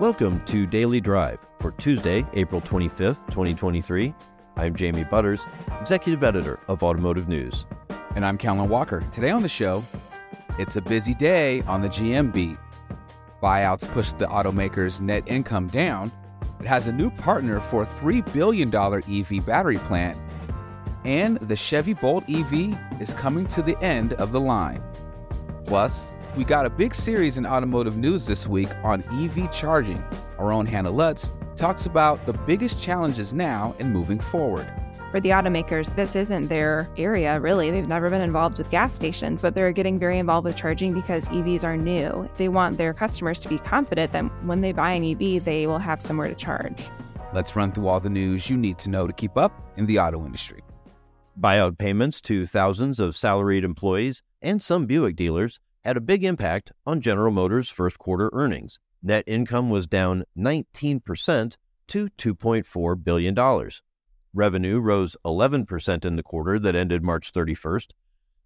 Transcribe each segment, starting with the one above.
Welcome to Daily Drive for Tuesday, April 25th, 2023. I'm Jamie Butters, Executive Editor of Automotive News. And I'm Kellen Walker. Today on the show, it's a busy day on the GM beat. Buyouts pushed the automaker's net income down. It has a new partner for a $3 billion EV battery plant. And the Chevy Bolt EV is coming to the end of the line. Plus, we got a big series in automotive news this week on EV charging. Our own Hannah Lutz talks about the biggest challenges now and moving forward. For the automakers, this isn't their area really. They've never been involved with gas stations, but they're getting very involved with charging because EVs are new. They want their customers to be confident that when they buy an EV, they will have somewhere to charge. Let's run through all the news you need to know to keep up in the auto industry. Buyout payments to thousands of salaried employees and some Buick dealers had a big impact on General Motors' first quarter earnings. Net income was down 19% to $2.4 billion. Revenue rose 11% in the quarter that ended March 31st.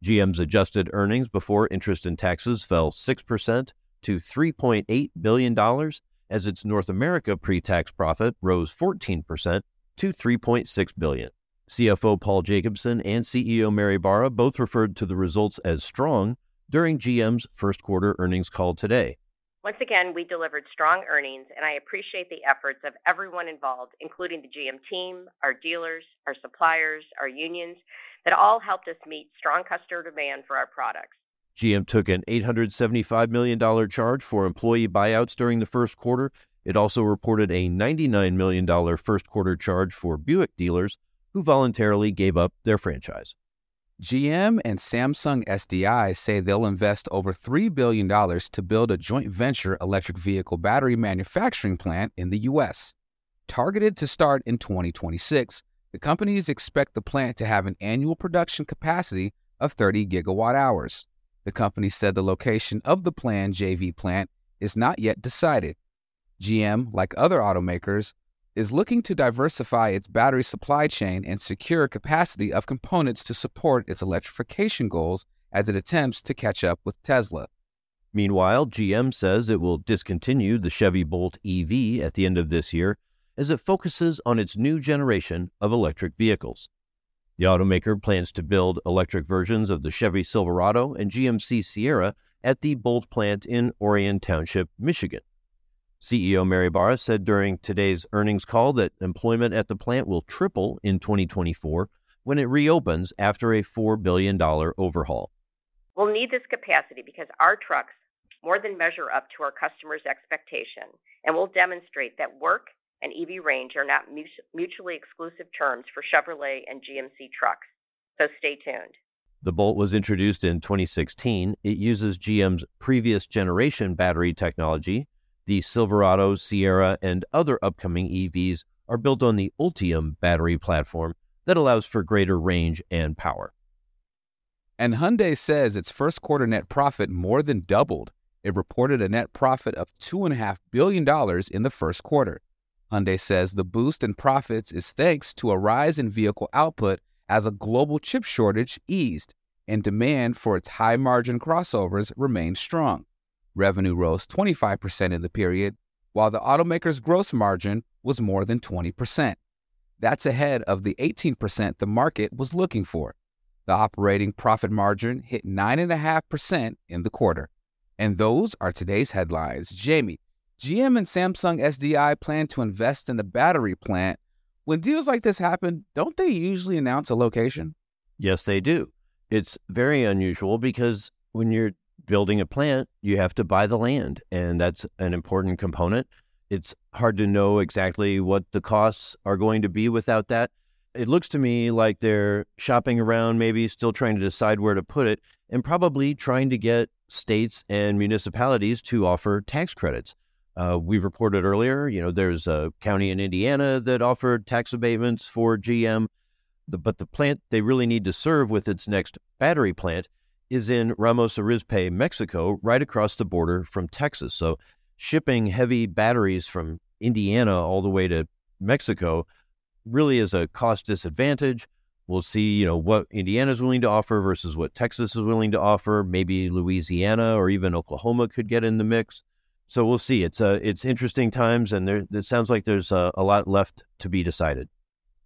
GM's adjusted earnings before interest and taxes fell 6% to $3.8 billion, as its North America pre tax profit rose 14% to 3.6 billion. CFO Paul Jacobson and CEO Mary Barra both referred to the results as strong during GM's first quarter earnings call today. Once again, we delivered strong earnings, and I appreciate the efforts of everyone involved, including the GM team, our dealers, our suppliers, our unions, that all helped us meet strong customer demand for our products. GM took an $875 million charge for employee buyouts during the first quarter. It also reported a $99 million first quarter charge for Buick dealers who voluntarily gave up their franchise. GM and Samsung SDI say they'll invest over $3 billion to build a joint venture electric vehicle battery manufacturing plant in the U.S. Targeted to start in 2026, the companies expect the plant to have an annual production capacity of 30 gigawatt hours. The company said the location of the planned JV plant is not yet decided. GM, like other automakers, is looking to diversify its battery supply chain and secure capacity of components to support its electrification goals as it attempts to catch up with Tesla. Meanwhile, GM says it will discontinue the Chevy Bolt EV at the end of this year as it focuses on its new generation of electric vehicles. The automaker plans to build electric versions of the Chevy Silverado and GMC Sierra at the Bolt plant in Orion Township, Michigan. CEO Mary Barra said during today's earnings call that employment at the plant will triple in 2024 when it reopens after a $4 billion overhaul. We'll need this capacity because our trucks more than measure up to our customers' expectation, and we'll demonstrate that work and EV range are not mutually exclusive terms for Chevrolet and GMC trucks. So stay tuned. The Bolt was introduced in 2016. It uses GM's previous generation battery technology the Silverado, Sierra, and other upcoming EVs are built on the Ultium battery platform that allows for greater range and power. And Hyundai says its first quarter net profit more than doubled. It reported a net profit of $2.5 billion in the first quarter. Hyundai says the boost in profits is thanks to a rise in vehicle output as a global chip shortage eased and demand for its high margin crossovers remained strong. Revenue rose 25% in the period, while the automaker's gross margin was more than 20%. That's ahead of the 18% the market was looking for. The operating profit margin hit 9.5% in the quarter. And those are today's headlines. Jamie, GM and Samsung SDI plan to invest in the battery plant. When deals like this happen, don't they usually announce a location? Yes, they do. It's very unusual because when you're building a plant, you have to buy the land, and that's an important component. It's hard to know exactly what the costs are going to be without that. It looks to me like they're shopping around, maybe still trying to decide where to put it, and probably trying to get states and municipalities to offer tax credits. Uh, we reported earlier, you know, there's a county in Indiana that offered tax abatements for GM, but the plant they really need to serve with its next battery plant is in Ramos Arizpe, Mexico, right across the border from Texas. So shipping heavy batteries from Indiana all the way to Mexico really is a cost disadvantage. We'll see, you know, what Indiana is willing to offer versus what Texas is willing to offer. Maybe Louisiana or even Oklahoma could get in the mix. So we'll see. It's uh, it's interesting times, and there it sounds like there's a, a lot left to be decided.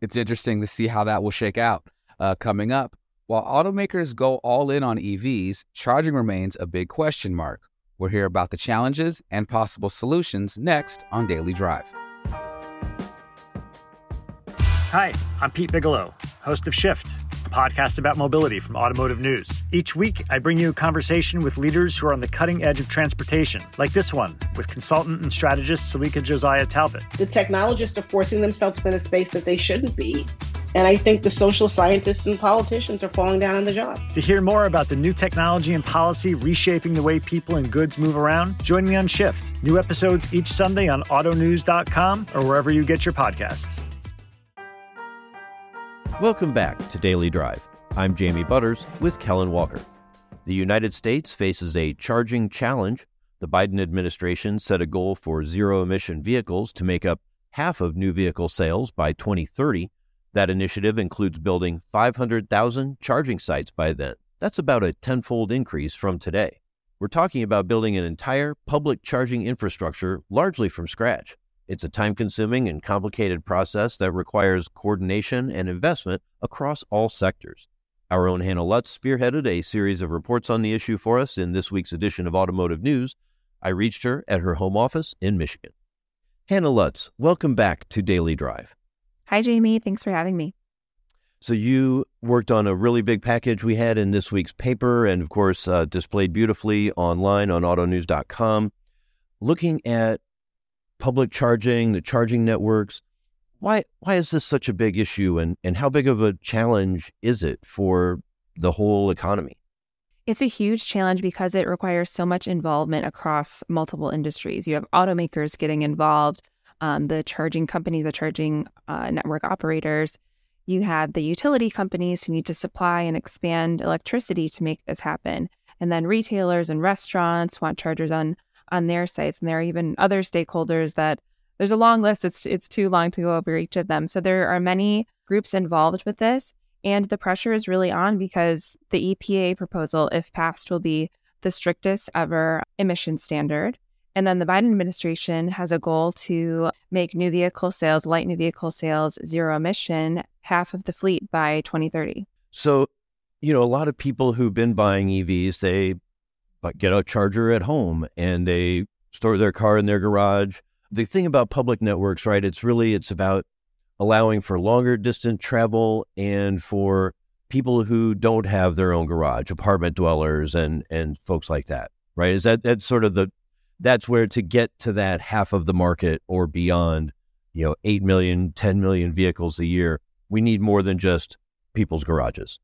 It's interesting to see how that will shake out. Uh, coming up, while automakers go all in on EVs, charging remains a big question mark. We'll hear about the challenges and possible solutions next on Daily Drive. Hi, I'm Pete Bigelow, host of Shift a podcast about mobility from Automotive News. Each week, I bring you a conversation with leaders who are on the cutting edge of transportation, like this one with consultant and strategist Selika Josiah Talbott. The technologists are forcing themselves in a space that they shouldn't be. And I think the social scientists and politicians are falling down on the job. To hear more about the new technology and policy reshaping the way people and goods move around, join me on Shift. New episodes each Sunday on autonews.com or wherever you get your podcasts. Welcome back to Daily Drive. I'm Jamie Butters with Kellen Walker. The United States faces a charging challenge. The Biden administration set a goal for zero emission vehicles to make up half of new vehicle sales by 2030. That initiative includes building 500,000 charging sites by then. That's about a tenfold increase from today. We're talking about building an entire public charging infrastructure largely from scratch. It's a time consuming and complicated process that requires coordination and investment across all sectors. Our own Hannah Lutz spearheaded a series of reports on the issue for us in this week's edition of Automotive News. I reached her at her home office in Michigan. Hannah Lutz, welcome back to Daily Drive. Hi, Jamie. Thanks for having me. So, you worked on a really big package we had in this week's paper and, of course, uh, displayed beautifully online on autonews.com, looking at public charging, the charging networks. Why why is this such a big issue and, and how big of a challenge is it for the whole economy? It's a huge challenge because it requires so much involvement across multiple industries. You have automakers getting involved, um, the charging companies, the charging uh, network operators. You have the utility companies who need to supply and expand electricity to make this happen. And then retailers and restaurants want chargers on on their sites. And there are even other stakeholders that there's a long list. It's it's too long to go over each of them. So there are many groups involved with this. And the pressure is really on because the EPA proposal, if passed, will be the strictest ever emission standard. And then the Biden administration has a goal to make new vehicle sales, light new vehicle sales, zero emission, half of the fleet by 2030. So, you know, a lot of people who've been buying EVs, they get a charger at home and they store their car in their garage. The thing about public networks, right? It's really it's about allowing for longer distance travel and for people who don't have their own garage, apartment dwellers and and folks like that, right? Is that that's sort of the that's where to get to that half of the market or beyond, you know, 8 million, 10 million vehicles a year, we need more than just people's garages.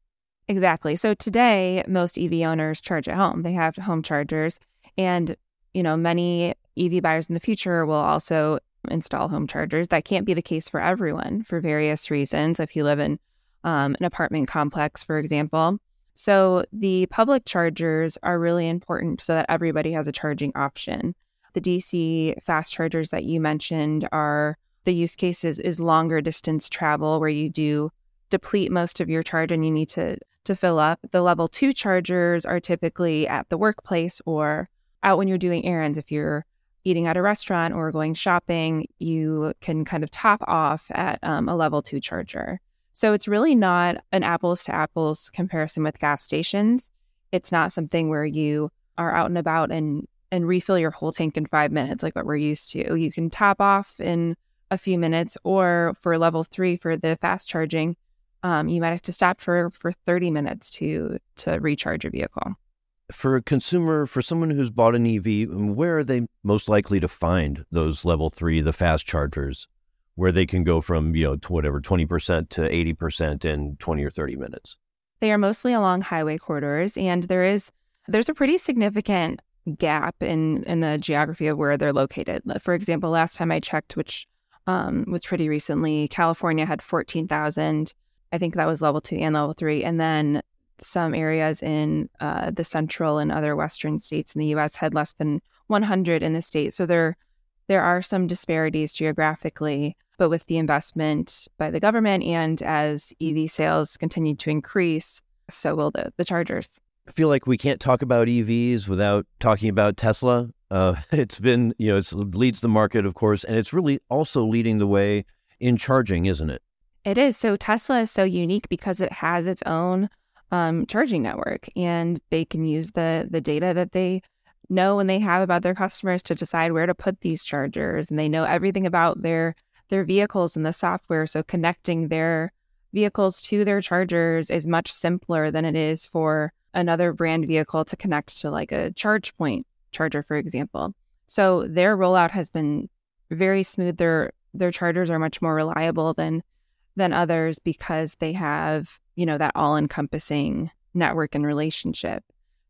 Exactly. So today, most EV owners charge at home. They have home chargers. And, you know, many EV buyers in the future will also install home chargers. That can't be the case for everyone for various reasons. If you live in um, an apartment complex, for example. So the public chargers are really important so that everybody has a charging option. The DC fast chargers that you mentioned are the use cases is longer distance travel where you do deplete most of your charge and you need to to fill up. The level two chargers are typically at the workplace or out when you're doing errands. If you're eating at a restaurant or going shopping, you can kind of top off at um, a level two charger. So it's really not an apples to apples comparison with gas stations. It's not something where you are out and about and and refill your whole tank in five minutes like what we're used to. You can top off in a few minutes, or for level three for the fast charging, um, you might have to stop for for 30 minutes to to recharge your vehicle. For a consumer, for someone who's bought an EV, where are they most likely to find those level three, the fast chargers, where they can go from you know to whatever 20% to 80% in 20 or 30 minutes? They are mostly along highway corridors, and there is there's a pretty significant gap in in the geography of where they're located. For example, last time I checked, which um, was pretty recently, California had 14,000 I think that was level two and level three. And then some areas in uh, the central and other western states in the U.S. had less than 100 in the state. So there, there are some disparities geographically. But with the investment by the government and as EV sales continue to increase, so will the, the chargers. I feel like we can't talk about EVs without talking about Tesla. Uh, it's been, you know, it leads the market, of course, and it's really also leading the way in charging, isn't it? It is. So Tesla is so unique because it has its own um, charging network, and they can use the the data that they know and they have about their customers to decide where to put these chargers, and they know everything about their their vehicles and the software. So connecting their vehicles to their chargers is much simpler than it is for another brand vehicle to connect to like a ChargePoint charger, for example. So their rollout has been very smooth. Their their chargers are much more reliable than than others because they have, you know, that all-encompassing network and relationship.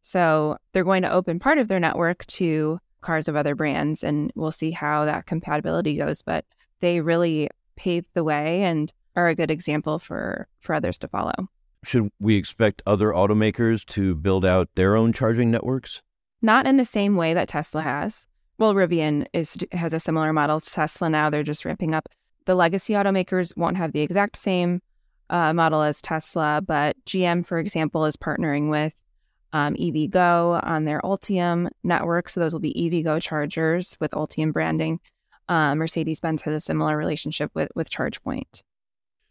So they're going to open part of their network to cars of other brands and we'll see how that compatibility goes, but they really paved the way and are a good example for for others to follow. Should we expect other automakers to build out their own charging networks? Not in the same way that Tesla has. Well, Rivian is has a similar model to Tesla now. They're just ramping up. The legacy automakers won't have the exact same uh, model as Tesla, but GM, for example, is partnering with um, EVgo on their Ultium network. So those will be EVgo chargers with Ultium branding. Uh, Mercedes Benz has a similar relationship with with ChargePoint.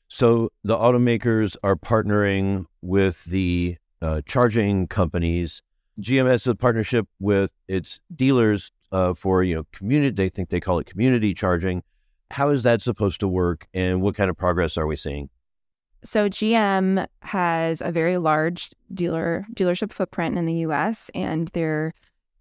So the automakers are partnering with the uh, charging companies. GM has a partnership with its dealers uh, for you know community. They think they call it community charging. How is that supposed to work, and what kind of progress are we seeing? So GM has a very large dealer dealership footprint in the U.S. and their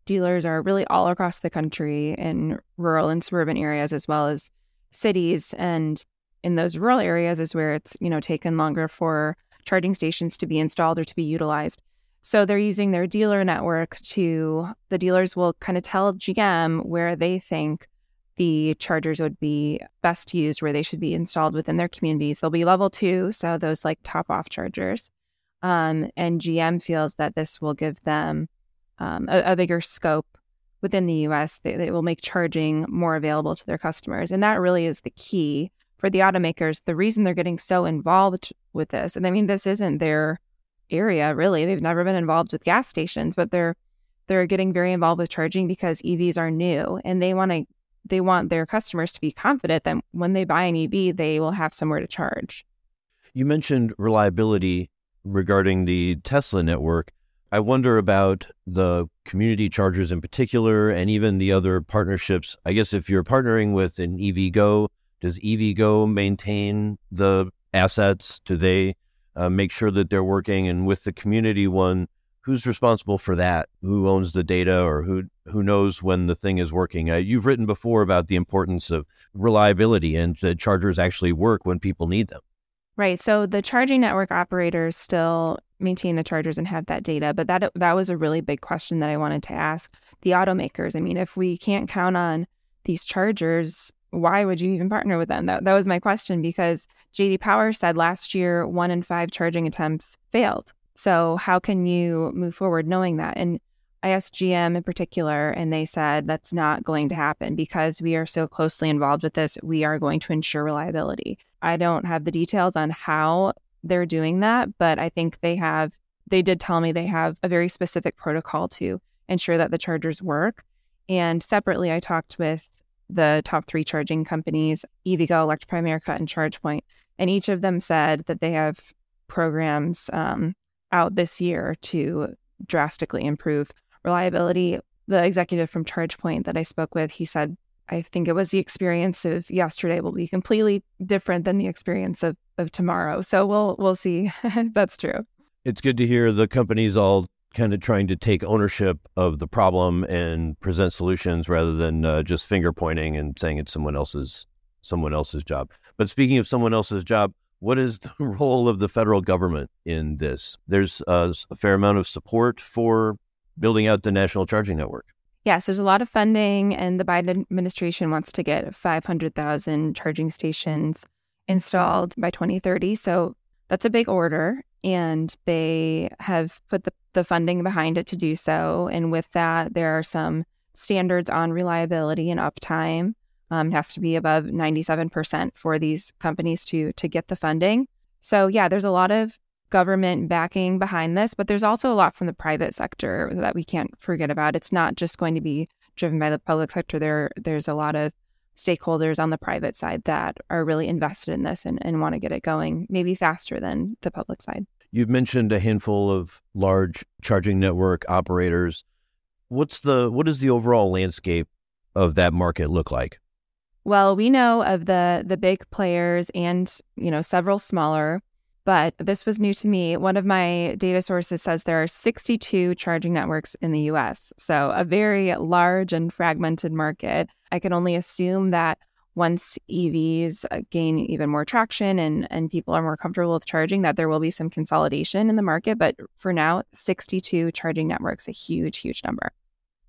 dealers are really all across the country in rural and suburban areas as well as cities. And in those rural areas is where it's you know taken longer for charging stations to be installed or to be utilized. So they're using their dealer network to the dealers will kind of tell GM where they think the chargers would be best used, where they should be installed within their communities. They'll be level two, so those like top off chargers. Um, and GM feels that this will give them um, a, a, bigger scope within the US. They, they will make charging more available to their customers. And that really is the key for the automakers, the reason they're getting so involved with this, and I mean, this isn't their area really. They've never been involved with gas stations, but they're they're getting very involved with charging because EVs are new and they want to they want their customers to be confident that when they buy an EV, they will have somewhere to charge. You mentioned reliability regarding the Tesla network. I wonder about the community chargers in particular and even the other partnerships. I guess if you're partnering with an EVgo, does EVgo maintain the assets? Do they uh, make sure that they're working? And with the community one, who's responsible for that? Who owns the data, or who who knows when the thing is working? Uh, you've written before about the importance of reliability and that chargers actually work when people need them. Right. So the charging network operators still maintain the chargers and have that data, but that that was a really big question that I wanted to ask the automakers. I mean, if we can't count on these chargers why would you even partner with them? That, that was my question because JD Power said last year one in five charging attempts failed. So, how can you move forward knowing that? And I asked GM in particular, and they said that's not going to happen because we are so closely involved with this. We are going to ensure reliability. I don't have the details on how they're doing that, but I think they have, they did tell me they have a very specific protocol to ensure that the chargers work. And separately, I talked with the top three charging companies, EVgo, Electrify America, and ChargePoint. And each of them said that they have programs um, out this year to drastically improve reliability. The executive from ChargePoint that I spoke with, he said, I think it was the experience of yesterday will be completely different than the experience of, of tomorrow. So we'll we'll see. That's true. It's good to hear the companies all kind of trying to take ownership of the problem and present solutions rather than uh, just finger pointing and saying it's someone else's someone else's job. But speaking of someone else's job, what is the role of the federal government in this? There's a, a fair amount of support for building out the national charging network. Yes, there's a lot of funding, and the Biden administration wants to get 500,000 charging stations installed by 2030. So that's a big order and they have put the, the funding behind it to do so. And with that, there are some standards on reliability and uptime. Um, has to be above 97% for these companies to to get the funding. So yeah, there's a lot of government backing behind this, but there's also a lot from the private sector that we can't forget about. It's not just going to be driven by the public sector. There, there's a lot of stakeholders on the private side that are really invested in this and, and want to get it going maybe faster than the public side. You've mentioned a handful of large charging network operators. What's the what does the overall landscape of that market look like? Well, we know of the the big players and, you know, several smaller, but this was new to me. One of my data sources says there are 62 charging networks in the US. So, a very large and fragmented market. I can only assume that once EVs uh, gain even more traction and, and people are more comfortable with charging, that there will be some consolidation in the market. But for now, 62 charging networks, a huge, huge number.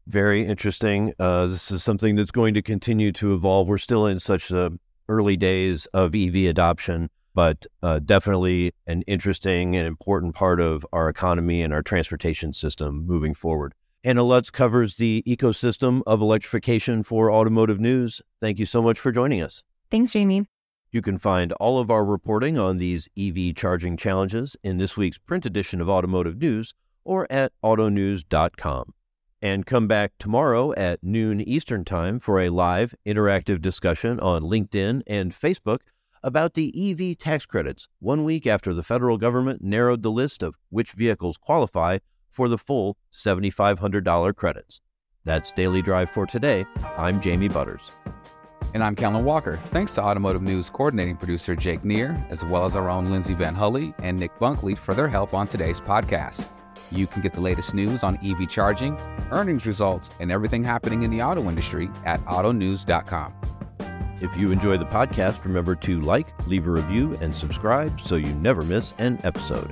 Very interesting. Uh, this is something that's going to continue to evolve. We're still in such uh, early days of EV adoption, but uh, definitely an interesting and important part of our economy and our transportation system moving forward. Hannah Lutz covers the ecosystem of electrification for automotive news. Thank you so much for joining us. Thanks, Jamie. You can find all of our reporting on these EV charging challenges in this week's print edition of Automotive News or at autonews.com. And come back tomorrow at noon Eastern Time for a live interactive discussion on LinkedIn and Facebook about the EV tax credits, one week after the federal government narrowed the list of which vehicles qualify for the full $7,500 credits. That's Daily Drive for today. I'm Jamie Butters. And I'm Kellen Walker. Thanks to Automotive News coordinating producer Jake Neer, as well as our own Lindsey VanHulle and Nick Bunkley for their help on today's podcast. You can get the latest news on EV charging, earnings results, and everything happening in the auto industry at autonews.com. If you enjoy the podcast, remember to like, leave a review, and subscribe so you never miss an episode.